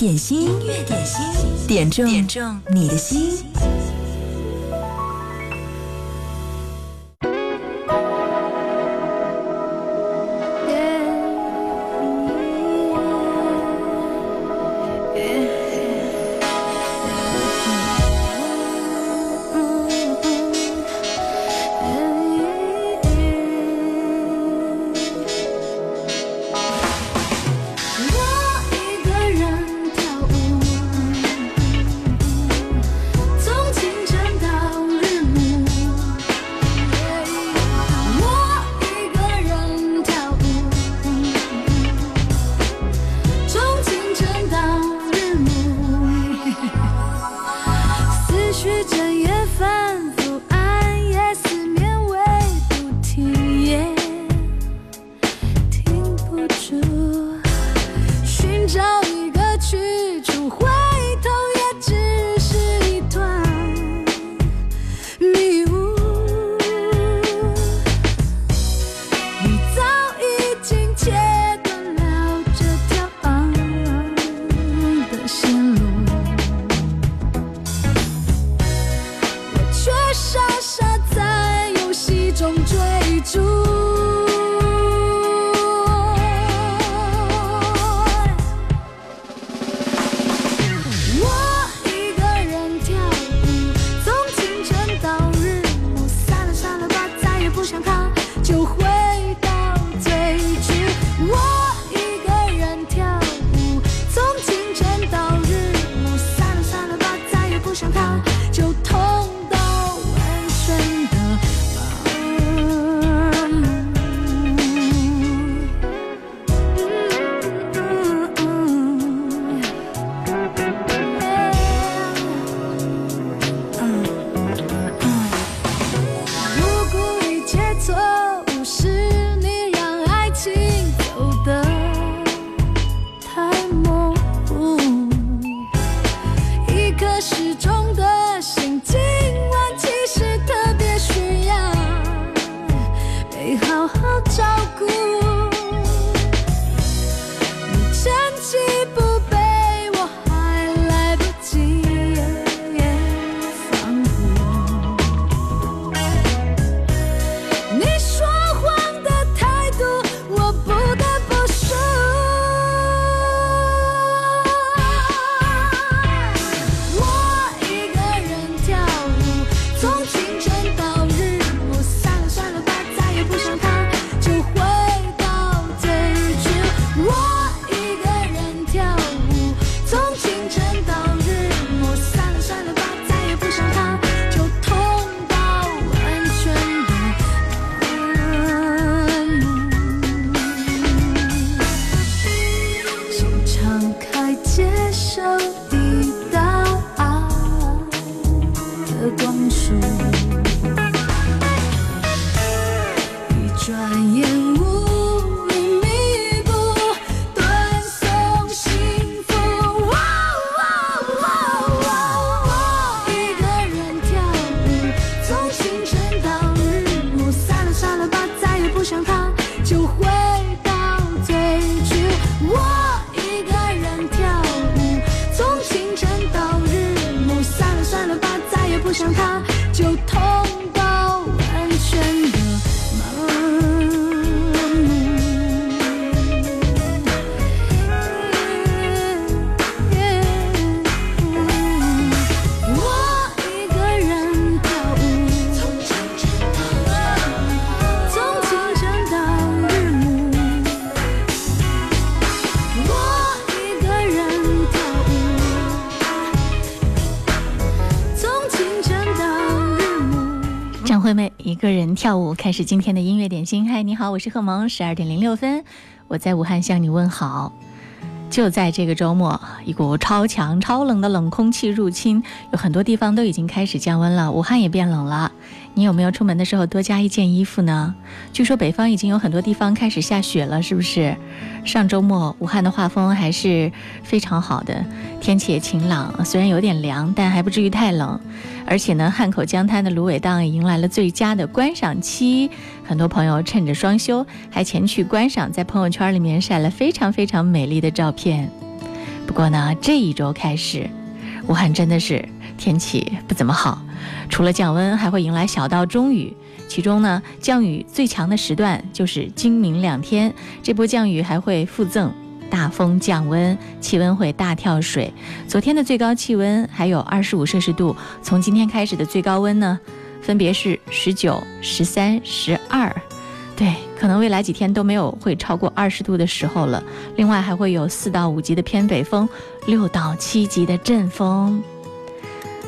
点心，音乐点心，点中点中你的心。下午开始今天的音乐点心。嗨，你好，我是贺萌。十二点零六分，我在武汉向你问好。就在这个周末，一股超强、超冷的冷空气入侵，有很多地方都已经开始降温了，武汉也变冷了。你有没有出门的时候多加一件衣服呢？据说北方已经有很多地方开始下雪了，是不是？上周末武汉的画风还是非常好的，天气也晴朗，虽然有点凉，但还不至于太冷。而且呢，汉口江滩的芦苇荡也迎来了最佳的观赏期，很多朋友趁着双休还前去观赏，在朋友圈里面晒了非常非常美丽的照片。不过呢，这一周开始，武汉真的是天气不怎么好，除了降温，还会迎来小到中雨。其中呢，降雨最强的时段就是今明两天，这波降雨还会附赠大风降温，气温会大跳水。昨天的最高气温还有二十五摄氏度，从今天开始的最高温呢，分别是十九、十三、十二。对，可能未来几天都没有会超过二十度的时候了。另外还会有四到五级的偏北风，六到七级的阵风。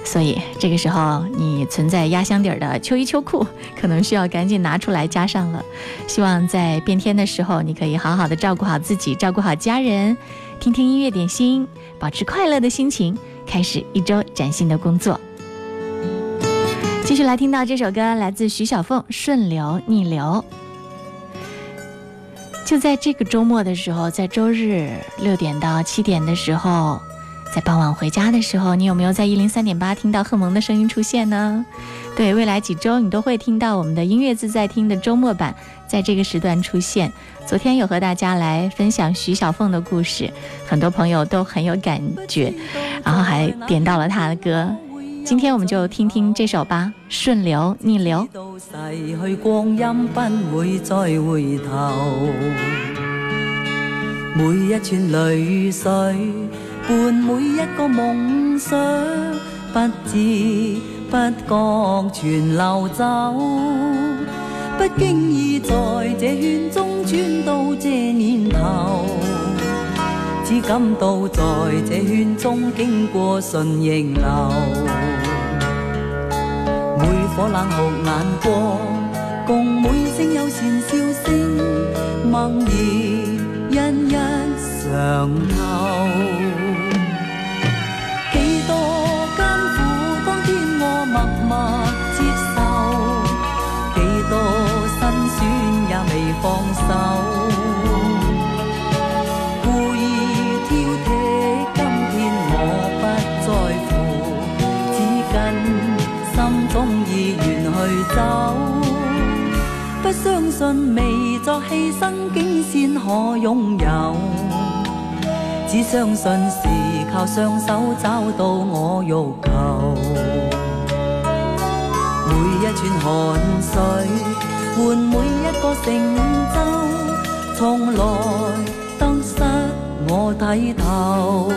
所以这个时候，你存在压箱底儿的秋衣秋裤，可能需要赶紧拿出来加上了。希望在变天的时候，你可以好好的照顾好自己，照顾好家人，听听音乐点心，保持快乐的心情，开始一周崭新的工作。继续来听到这首歌，来自徐小凤《顺流逆流》。就在这个周末的时候，在周日六点到七点的时候。在傍晚回家的时候，你有没有在一零三点八听到贺萌的声音出现呢？对，未来几周你都会听到我们的音乐自在听的周末版，在这个时段出现。昨天有和大家来分享徐小凤的故事，很多朋友都很有感觉，然后还点到了她的歌。今天我们就听听这首吧，《顺流逆流逝去光阴不会再回头》。每一串泪水。伴每一个梦想，不知不觉全流走。不经意在这圈中转到这年头，只感到在这圈中经过顺逆流。每颗冷酷眼光，共每声友善笑声，默然一一尝透。去走。不相信未作牺牲，竟先可拥有。只相信是靠双手找到我欲求。每一串汗水。换每一个成就，从来得失我睇透。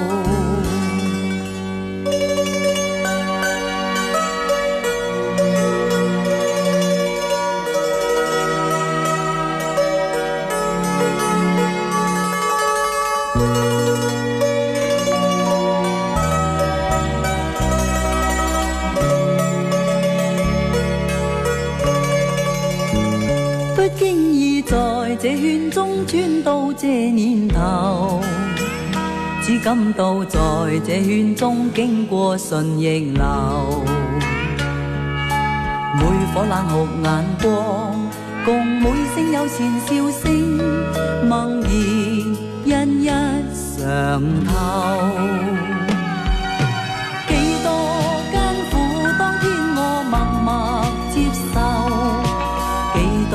这年头，只感到在这圈中经过顺逆流，每颗冷酷眼光，共每声友善笑声，猛然一一上头。几多艰苦，当天我默默接受，几多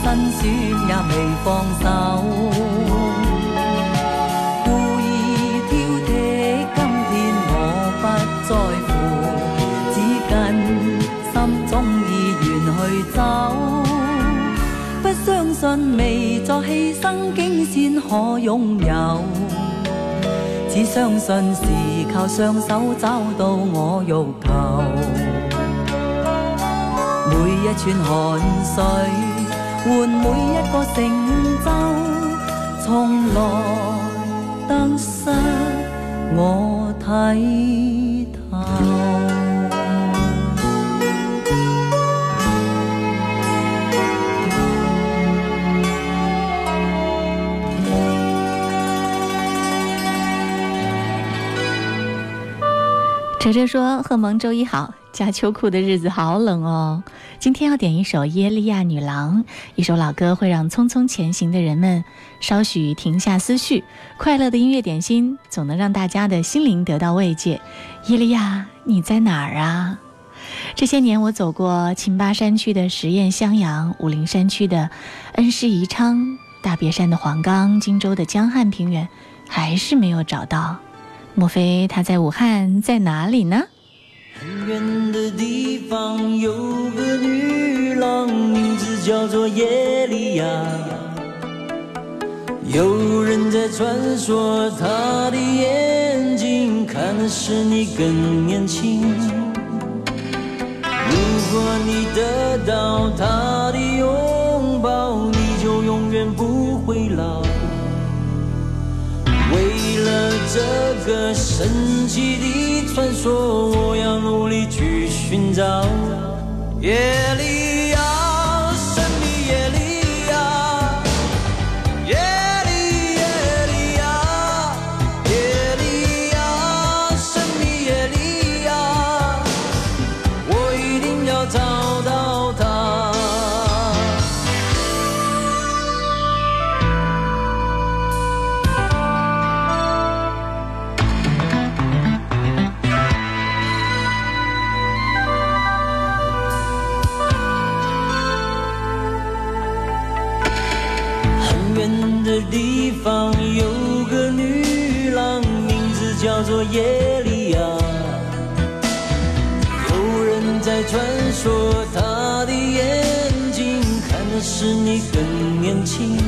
辛酸也未放手。去走。不相信未作牺牲，竟先可拥有。只相信是靠双手找到我欲求。每一串汗水。换每一个成就，从来得失我睇透。哲哲说：“贺蒙周一好，加秋裤的日子好冷哦。今天要点一首《耶利亚女郎》，一首老歌，会让匆匆前行的人们稍许停下思绪。快乐的音乐点心，总能让大家的心灵得到慰藉。耶利亚，你在哪儿啊？这些年，我走过秦巴山区的实验襄阳，武陵山区的恩施宜昌，大别山的黄冈，荆州的江汉平原，还是没有找到莫非他在武汉，在哪里呢？很远的地方有个女郎，名字叫做耶利亚。有人在传说，她的眼睛看的是你更年轻。如果你得到她的拥个神奇的传说，我要努力去寻找。夜里夜里啊。有人在传说，他的眼睛看的是你更年轻。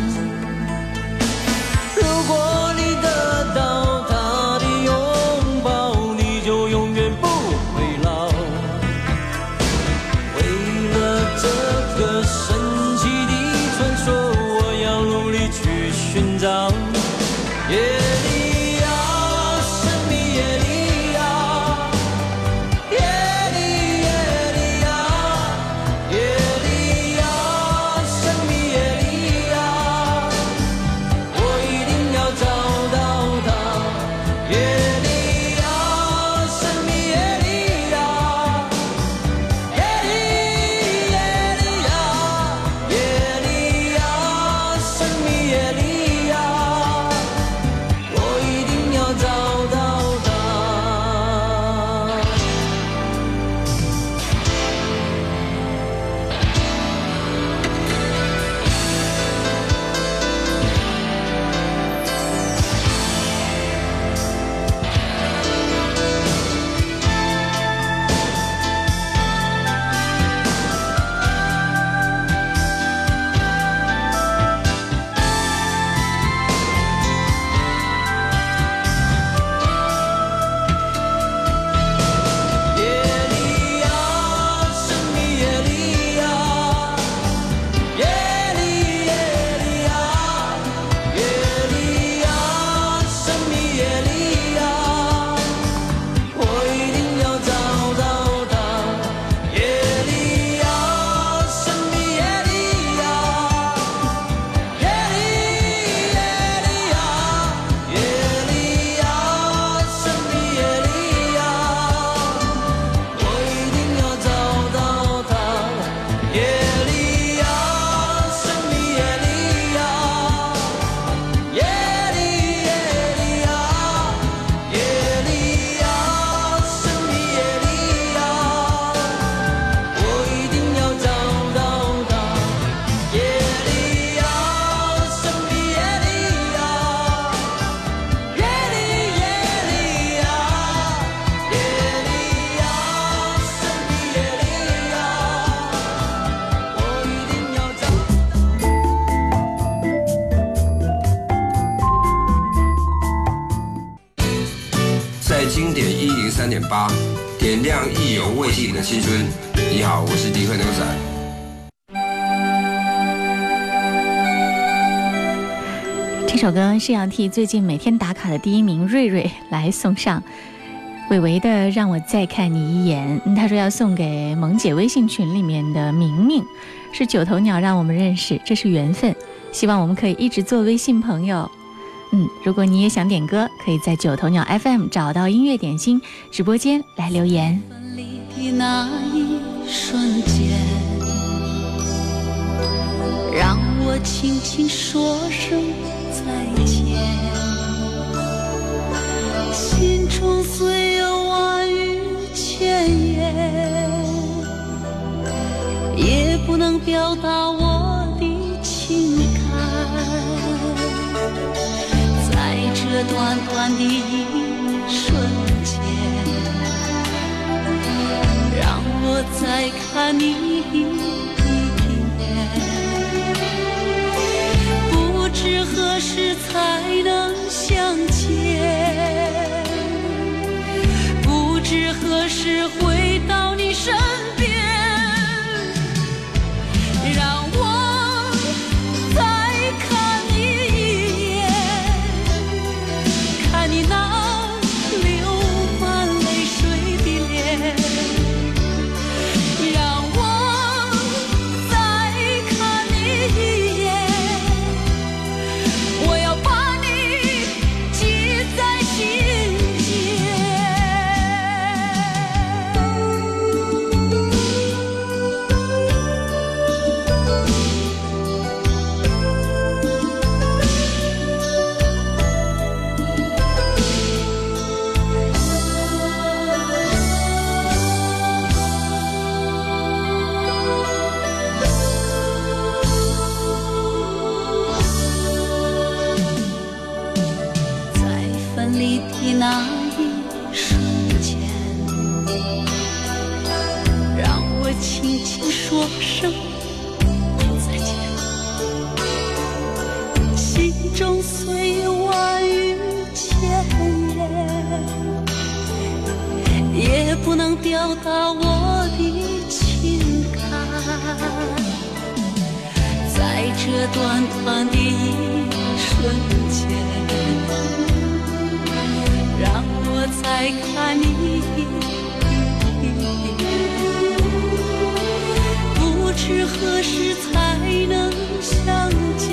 是要替最近每天打卡的第一名瑞瑞来送上。伟伟的《让我再看你一眼》，他说要送给萌姐微信群里面的明明，是九头鸟让我们认识，这是缘分，希望我们可以一直做微信朋友。嗯，如果你也想点歌，可以在九头鸟 FM 找到音乐点心直播间来留言。分离的那一瞬间，让我轻轻说声再见。心中虽有万语千言，也不能表达我的情感。在这短短的一瞬间，让我再看你何时才能相见，不知何时回到你身表达我的情感。在这短短的一瞬间，让我再看你一眼，不知何时才能相见，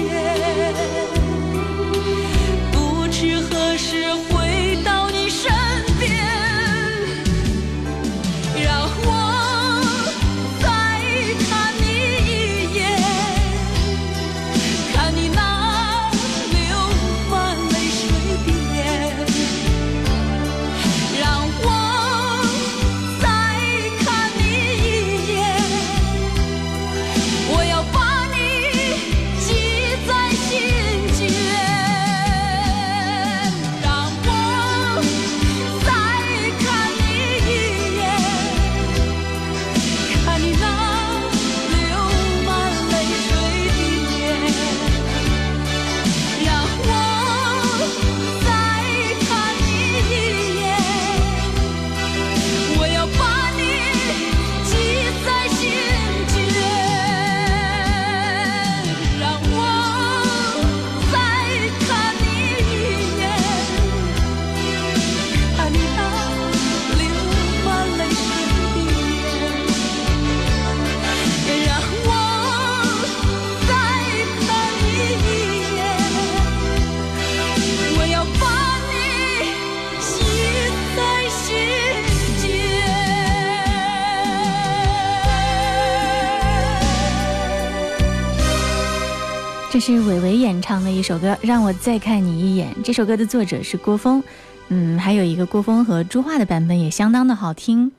是韦唯演唱的一首歌《让我再看你一眼》。这首歌的作者是郭峰，嗯，还有一个郭峰和朱桦的版本也相当的好听。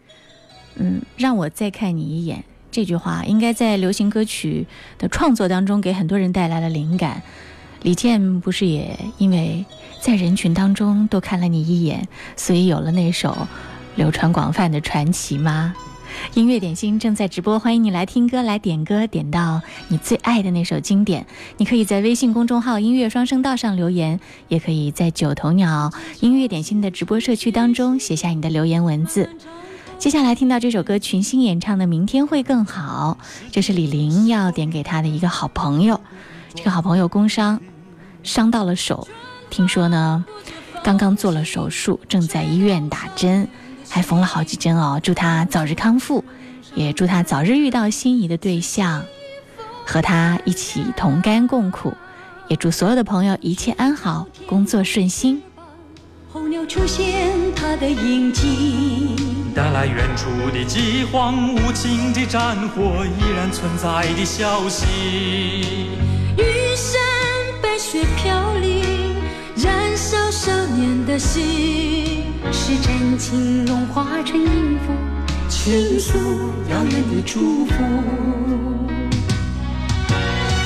嗯，让我再看你一眼这句话，应该在流行歌曲的创作当中给很多人带来了灵感。李健不是也因为在人群当中多看了你一眼，所以有了那首流传广泛的传奇吗？音乐点心正在直播，欢迎你来听歌、来点歌，点到你最爱的那首经典。你可以在微信公众号“音乐双声道”上留言，也可以在九头鸟音乐点心的直播社区当中写下你的留言文字。接下来听到这首歌，群星演唱的《明天会更好》，这是李玲要点给她的一个好朋友。这个好朋友工伤，伤到了手，听说呢，刚刚做了手术，正在医院打针，还缝了好几针哦。祝他早日康复，也祝他早日遇到心仪的对象，和他一起同甘共苦。也祝所有的朋友一切安好，工作顺心。候鸟出现它的影迹，带来远处的饥荒、无情的战火依然存在的消息。玉山白雪飘零，燃烧少年的心，是真情融化成音符，倾诉遥远的祝福。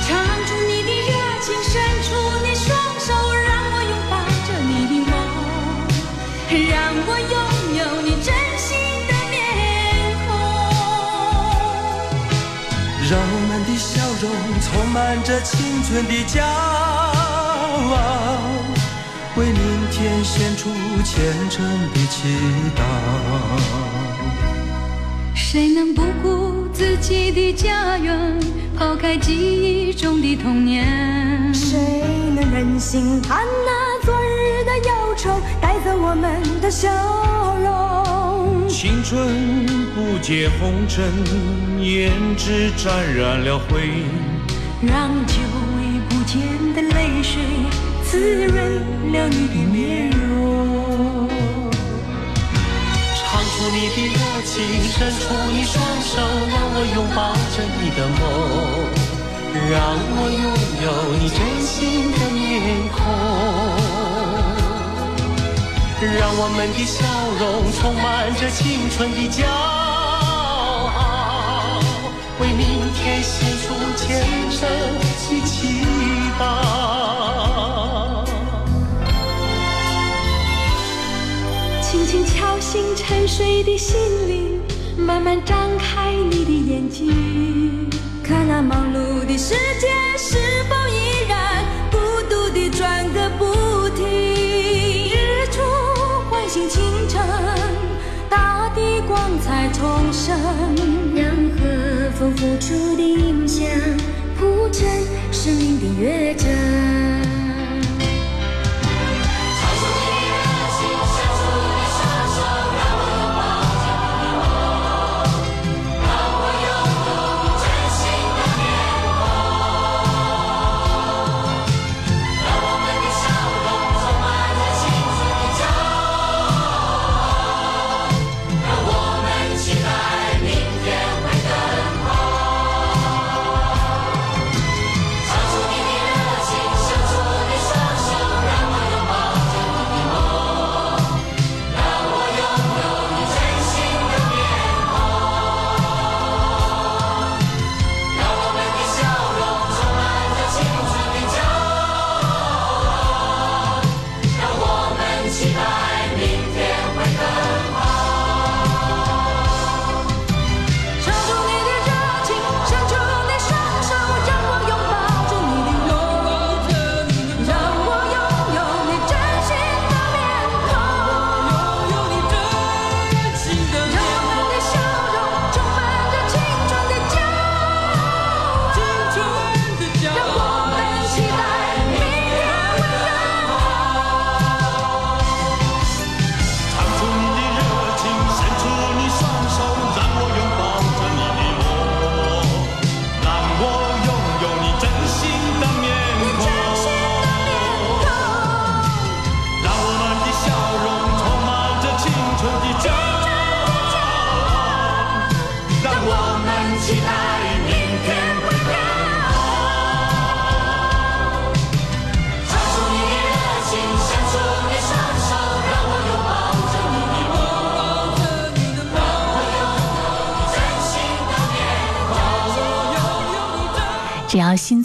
唱出你的热情，伸出你双手，让我拥抱着你的梦。让我拥有你真心的面孔。让我们的笑容充满着青春的骄傲，为明天献出虔诚的祈祷。谁能不顾自己的家园，抛开记忆中的童年？谁能忍心看那昨日的忧愁带走我们的笑容？青春不解红尘，胭脂沾染了灰，让久违不见的泪水滋润了你的面容。唱出你的热情，伸出你双手，让我拥抱着你的梦，让我拥有你真心的面孔。让我们的笑容充满着青春的骄傲，为明天献出虔诚的祈祷。轻敲醒沉睡的心灵，慢慢张开你的眼睛，看那忙碌的世界是否依然孤独地转个不停。日出唤醒清晨，大地光彩重生，让和风拂出的音响铺成生命的乐章。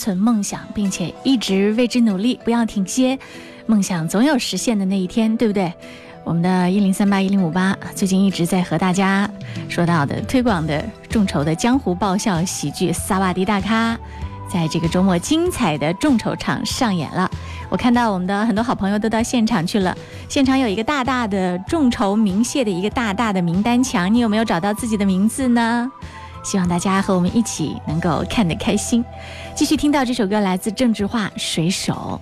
存梦想，并且一直为之努力，不要停歇，梦想总有实现的那一天，对不对？我们的一零三八一零五八最近一直在和大家说到的推广的众筹的江湖爆笑喜剧《萨瓦迪大咖》，在这个周末精彩的众筹场上演了。我看到我们的很多好朋友都到现场去了，现场有一个大大的众筹鸣谢的一个大大的名单墙，你有没有找到自己的名字呢？希望大家和我们一起能够看得开心。继续听到这首歌来自郑智化《水手》。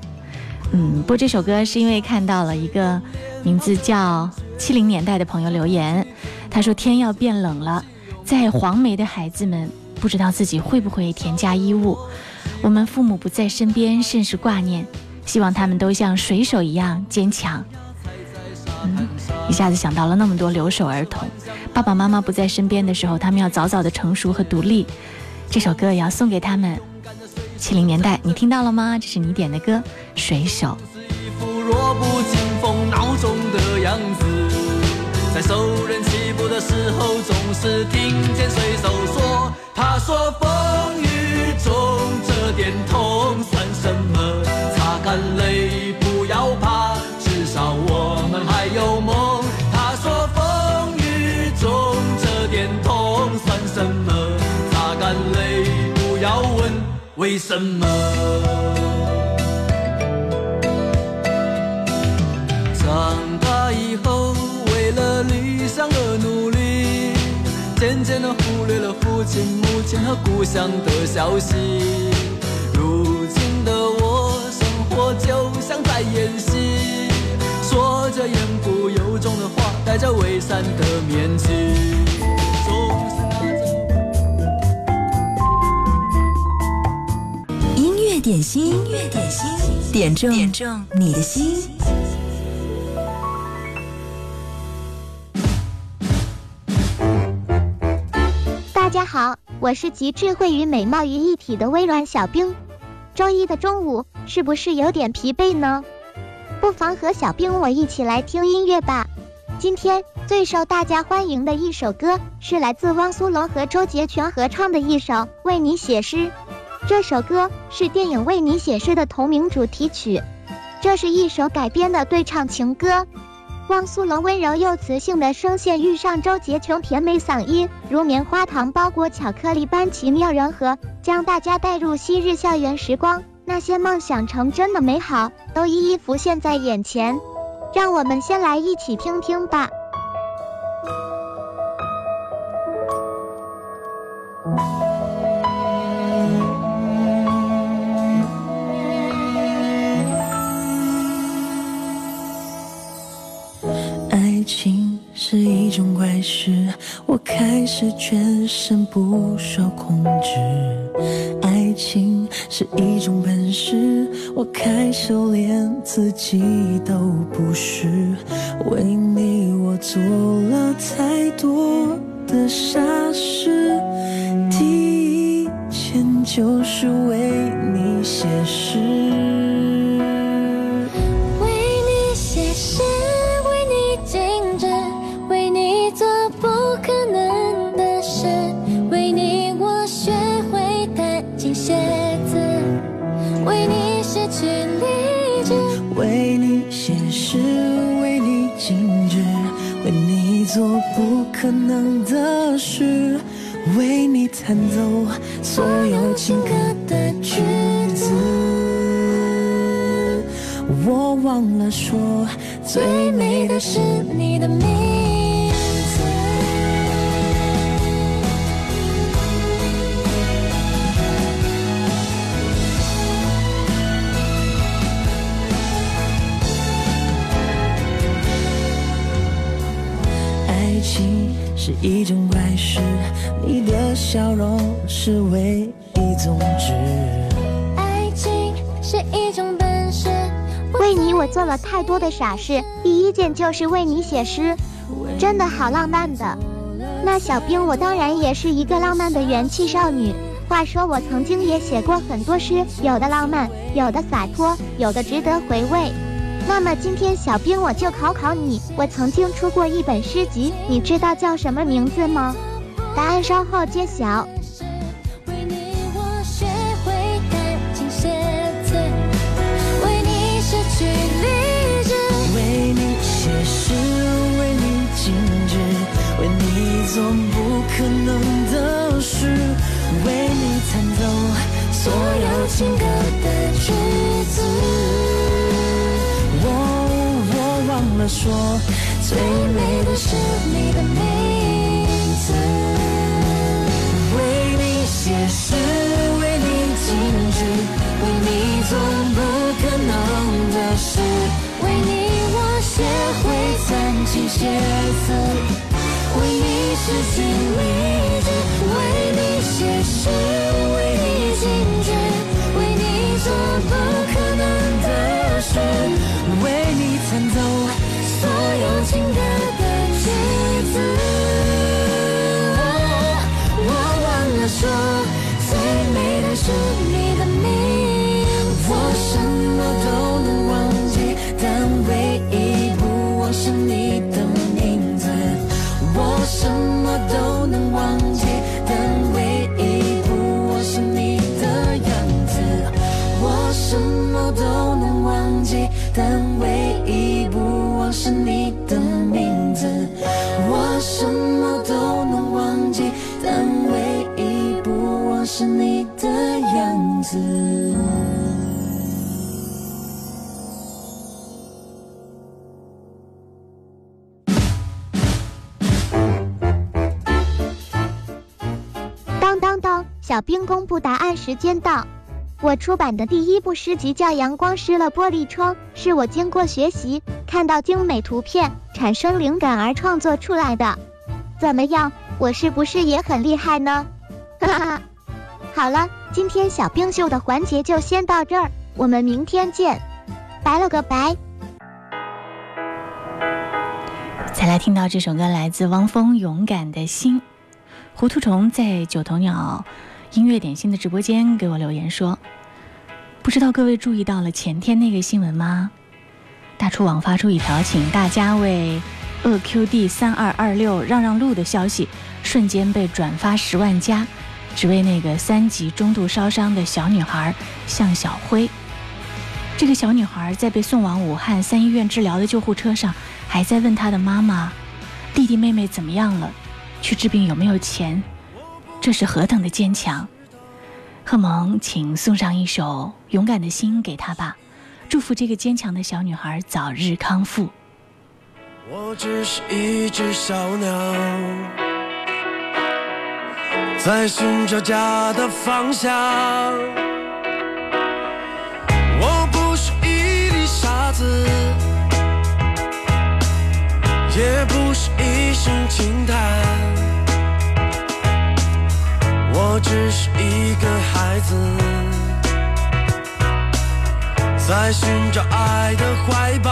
嗯，播这首歌是因为看到了一个名字叫七零年代的朋友留言，他说天要变冷了，在黄梅的孩子们不知道自己会不会添加衣物。我们父母不在身边，甚是挂念，希望他们都像水手一样坚强。一下子想到了那么多留守儿童，爸爸妈妈不在身边的时候，他们要早早的成熟和独立。这首歌也要送给他们。七零年代，你听到了吗？这是你点的歌《水手》。在受人欺负的时候，总是听见水手说：“他说风雨中这点痛算什么？为什么？长大以后，为了理想而努力，渐渐的忽略了父亲、母亲和故乡的消息。如今的我，生活就像在演戏，说着言不由衷的话，戴着伪善的面具。点心，音乐点心，点中点中你的心。大家好，我是集智慧与美貌于一体的微软小冰。周一的中午是不是有点疲惫呢？不妨和小冰我一起来听音乐吧。今天最受大家欢迎的一首歌是来自汪苏泷和周杰全合唱的一首《为你写诗》。这首歌是电影《为你写诗》的同名主题曲，这是一首改编的对唱情歌。汪苏泷温柔又磁性的声线遇上周杰琼甜美嗓音，如棉花糖包裹巧克力般奇妙融合，将大家带入昔日校园时光。那些梦想成真的美好，都一一浮现在眼前。让我们先来一起听听吧。情是一种怪事，我开始全身不受控制。爱情是一种本事，我开始连自己都不是。为你我做了太多的傻事，第一件就是为你写诗。可能的事，为你弹奏所有情歌的句子。我忘了说，最美的是你的名一种怪事，你的笑容是唯一宗旨。爱情是一种本事，为你我做了太多的傻事，第一件就是为你写诗，真的好浪漫的。那小兵，我当然也是一个浪漫的元气少女。话说我曾经也写过很多诗，有的浪漫，有的洒脱，有的值得回味。那么今天小冰我就考考你，我曾经出过一本诗集，你知道叫什么名字吗？答案稍后揭晓。为你我学会弹琴写字，为你失去理智。为你写诗，为你静止，为你做不可能的事，为你弹奏所有情歌的句子。了说，最美的是你的名字。为你写诗，为你静止，为你做不可能的事。为你我学会弹琴写字，为你失去理智，为你写诗，为你静止，为你做不可能的事，为你弹奏定格的句子。我忘了说最美的是你的名我什么都能忘记但唯一不忘是你的名字。我什么都能忘记但唯一不忘是你的样子。我什么都能忘记但唯一不我，是你的。名字。我什么都能忘记，但唯一不忘是你的样。子。当当当！小兵公布答案时间到。我出版的第一部诗集叫《阳光湿了玻璃窗》，是我经过学习，看到精美图片，产生灵感而创作出来的。怎么样？我是不是也很厉害呢？哈哈！好了，今天小冰秀的环节就先到这儿，我们明天见，拜了个拜。再来听到这首歌，来自汪峰《勇敢的心》。糊涂虫在九头鸟音乐点心的直播间给我留言说：“不知道各位注意到了前天那个新闻吗？大厨网发出一条请大家为鄂 QD 三二二六让让路的消息，瞬间被转发十万加，只为那个三级中度烧伤的小女孩向小辉。这个小女孩在被送往武汉三医院治疗的救护车上，还在问她的妈妈：弟弟妹妹怎么样了？”去治病有没有钱？这是何等的坚强！贺萌，请送上一首《勇敢的心》给她吧，祝福这个坚强的小女孩早日康复。我只是一只小鸟，在寻找家的方向。我不是一粒沙子，也不是一声轻叹。我只是一个孩子，在寻找爱的怀抱，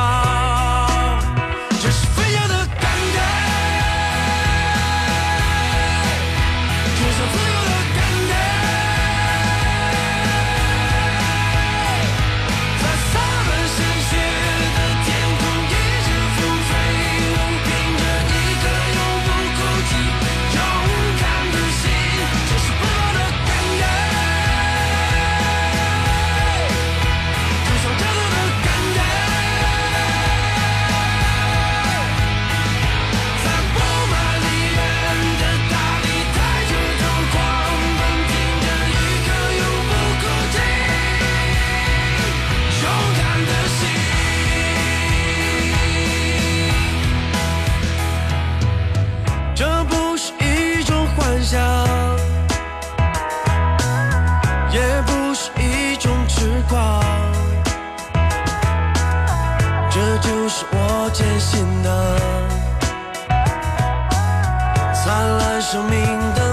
是我坚信的。灿烂生命的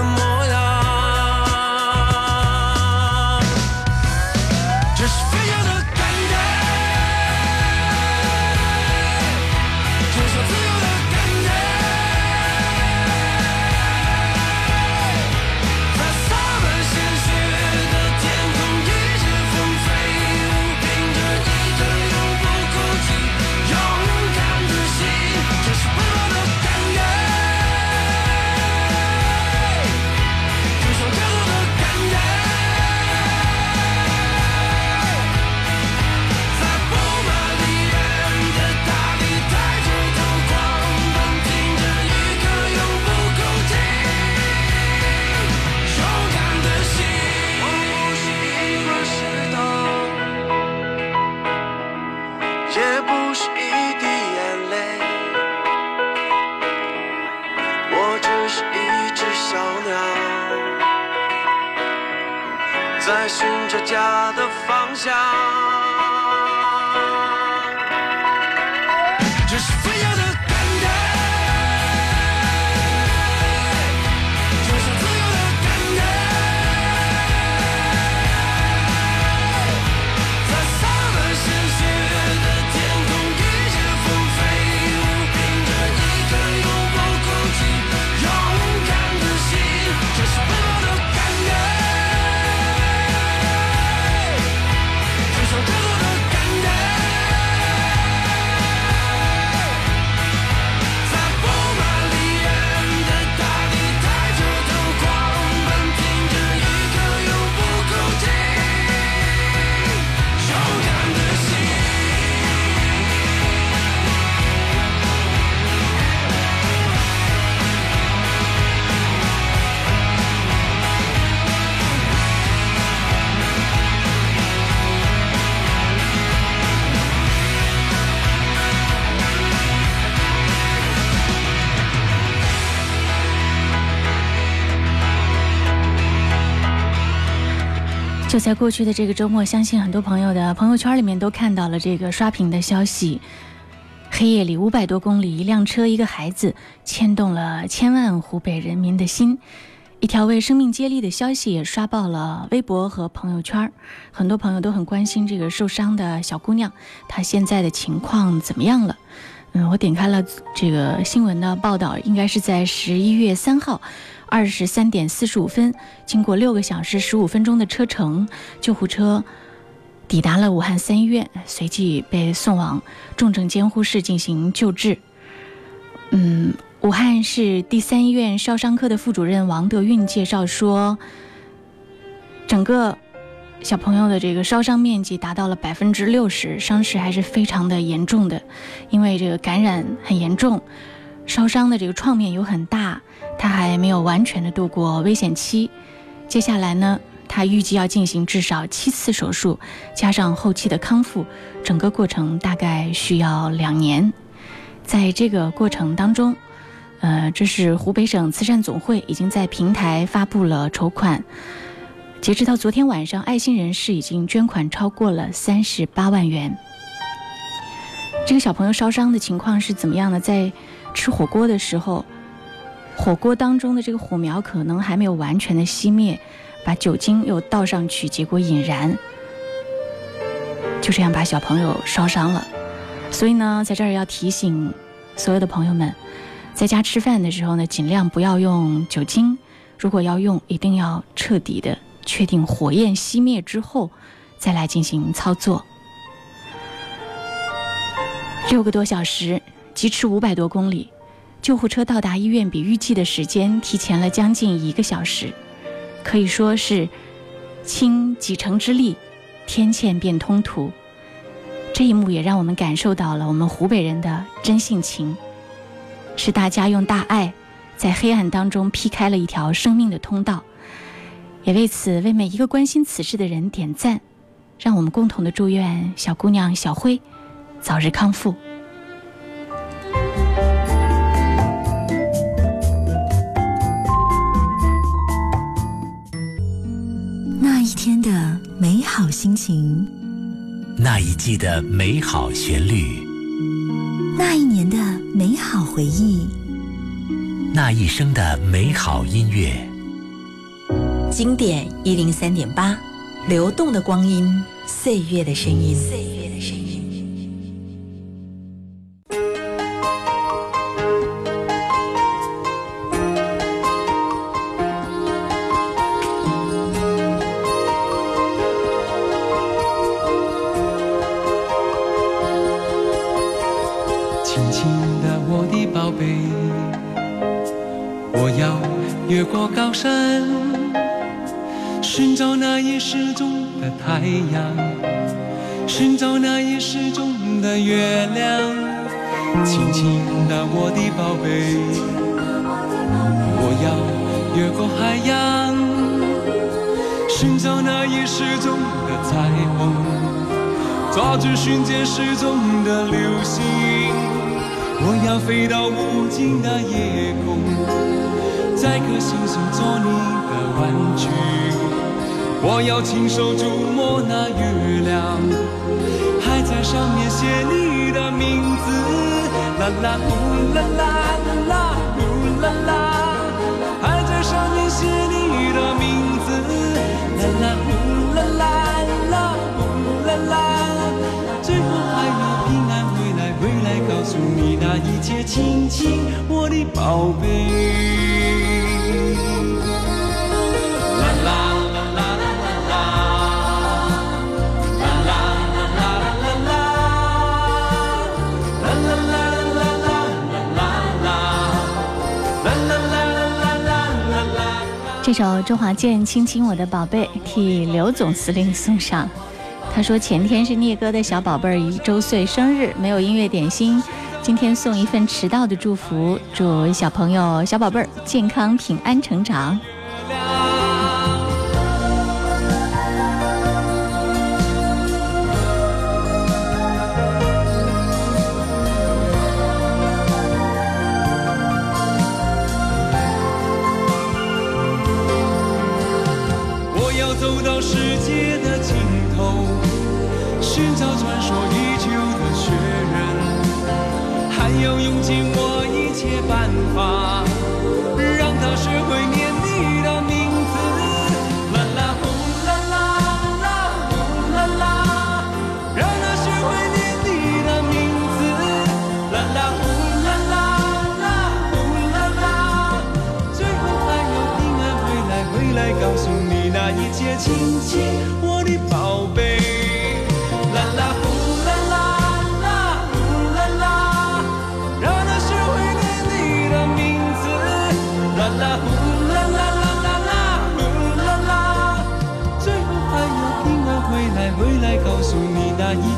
的就在过去的这个周末，相信很多朋友的朋友圈里面都看到了这个刷屏的消息。黑夜里五百多公里，一辆车，一个孩子，牵动了千万湖北人民的心。一条为生命接力的消息也刷爆了微博和朋友圈，很多朋友都很关心这个受伤的小姑娘，她现在的情况怎么样了？嗯，我点开了这个新闻的报道，应该是在十一月三号。二十三点四十五分，经过六个小时十五分钟的车程，救护车抵达了武汉三医院，随即被送往重症监护室进行救治。嗯，武汉市第三医院烧伤科的副主任王德运介绍说，整个小朋友的这个烧伤面积达到了百分之六十，伤势还是非常的严重的，因为这个感染很严重，烧伤的这个创面有很大。他还没有完全的度过危险期，接下来呢，他预计要进行至少七次手术，加上后期的康复，整个过程大概需要两年。在这个过程当中，呃，这是湖北省慈善总会已经在平台发布了筹款，截止到昨天晚上，爱心人士已经捐款超过了三十八万元。这个小朋友烧伤的情况是怎么样呢？在吃火锅的时候。火锅当中的这个火苗可能还没有完全的熄灭，把酒精又倒上去，结果引燃，就这样把小朋友烧伤了。所以呢，在这儿要提醒所有的朋友们，在家吃饭的时候呢，尽量不要用酒精，如果要用，一定要彻底的确定火焰熄灭之后再来进行操作。六个多小时，疾驰五百多公里。救护车到达医院比预计的时间提前了将近一个小时，可以说是倾几成之力，天堑变通途。这一幕也让我们感受到了我们湖北人的真性情，是大家用大爱在黑暗当中劈开了一条生命的通道。也为此为每一个关心此事的人点赞，让我们共同的祝愿小姑娘小辉早日康复。美好心情，那一季的美好旋律，那一年的美好回忆，那一生的美好音乐。经典一零三点八，流动的光阴，岁月的声音。岁月的彩虹，抓住瞬间失踪的流星。我要飞到无尽的夜空。摘颗星星做你的玩具，我要亲手触摸那月亮，还在上面写你的名字。啦啦呜啦啦啦呜啦啦，还在上面写你的名字。啦啦呜啦啦啦呜啦啦，最后还要平安回来，回来告诉你那一切，亲亲我的宝贝。这首周华健《亲亲我的宝贝》替刘总司令送上。他说前天是聂哥的小宝贝儿一周岁生日，没有音乐点心，今天送一份迟到的祝福，祝小朋友小宝贝儿健康平安成长。远方。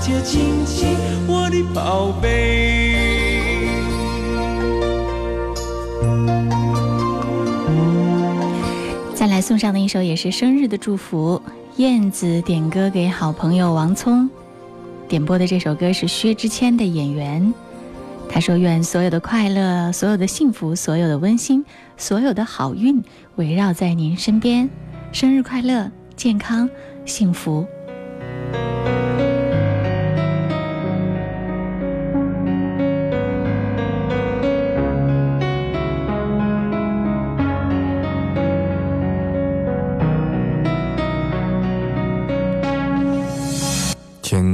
你那一切亲亲，我的宝贝。再来送上的一首也是生日的祝福，燕子点歌给好朋友王聪，点播的这首歌是薛之谦的《演员》。他说：“愿所有的快乐、所有的幸福、所有的温馨、所有的好运围绕在您身边，生日快乐，健康幸福。”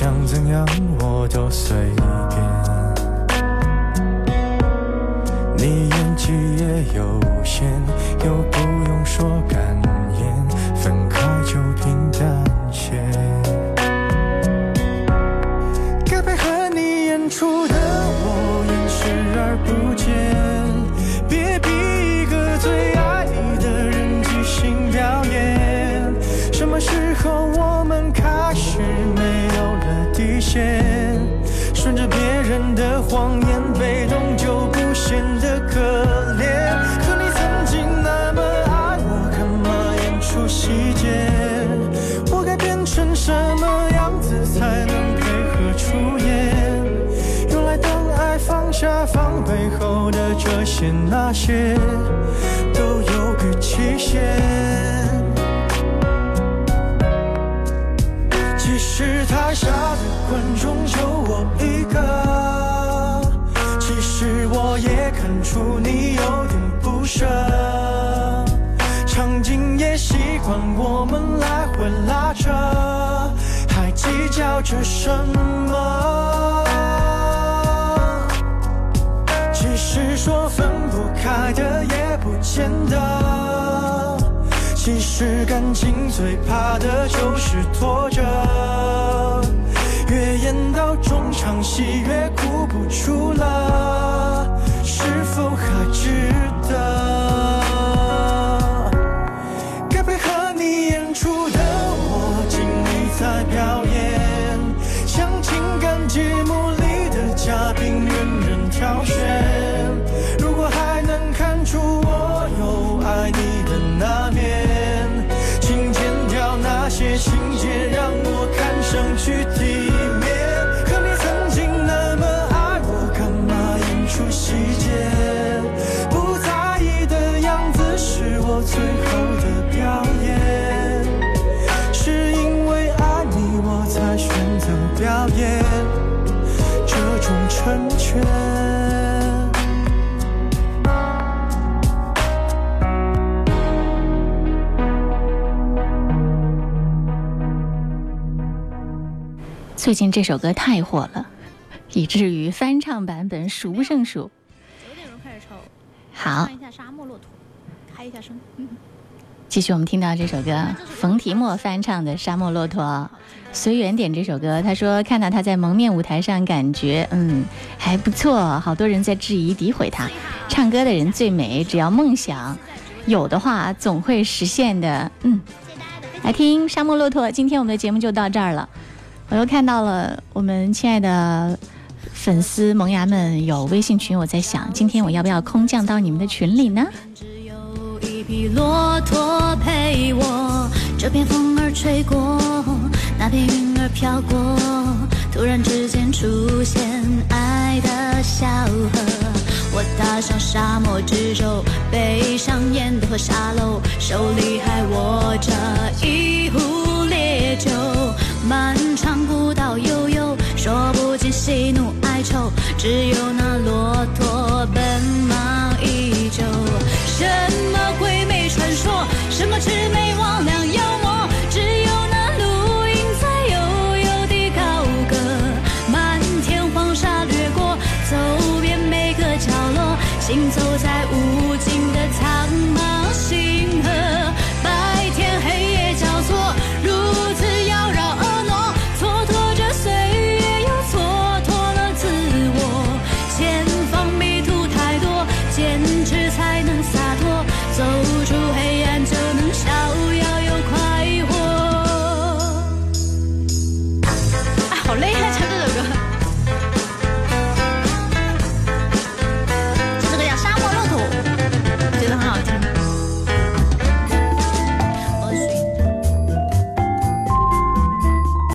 想怎样我都随便，你演技也有限，又不用说这些那些，都有个期限。即使台下的观众就我一个，其实我也看出你有点不舍。场景也习惯我们来回拉扯，还计较着什么？说分不开的也不见得。其实感情最怕的就是拖着，越演到中场戏越哭不出了，是否最近这首歌太火了，以至于翻唱版本数不胜数。九点钟开始抽，好看，一下沙漠骆驼，开一下声。嗯继续我们听到这首歌，冯提莫翻唱的《沙漠骆驼》。随缘点这首歌，他说看到他在蒙面舞台上，感觉嗯还不错。好多人在质疑诋毁他，唱歌的人最美，只要梦想有的话，总会实现的。嗯，来听《沙漠骆驼》。今天我们的节目就到这儿了。我又看到了我们亲爱的粉丝萌芽们有微信群，我在想今天我要不要空降到你们的群里呢？只有一匹骆驼陪我，这片风儿吹过，那片云儿飘过，突然之间出现爱的小河。我踏上沙漠之舟，背上烟斗和沙漏，手里还握着一。漫长古道悠悠，说不尽喜怒哀愁，只有那骆驼奔忙依旧。什么鬼魅传说，什么魑魅魍魉妖魔，只有那绿荫在悠悠地高歌。漫天黄沙掠过，走遍每个角落，行走。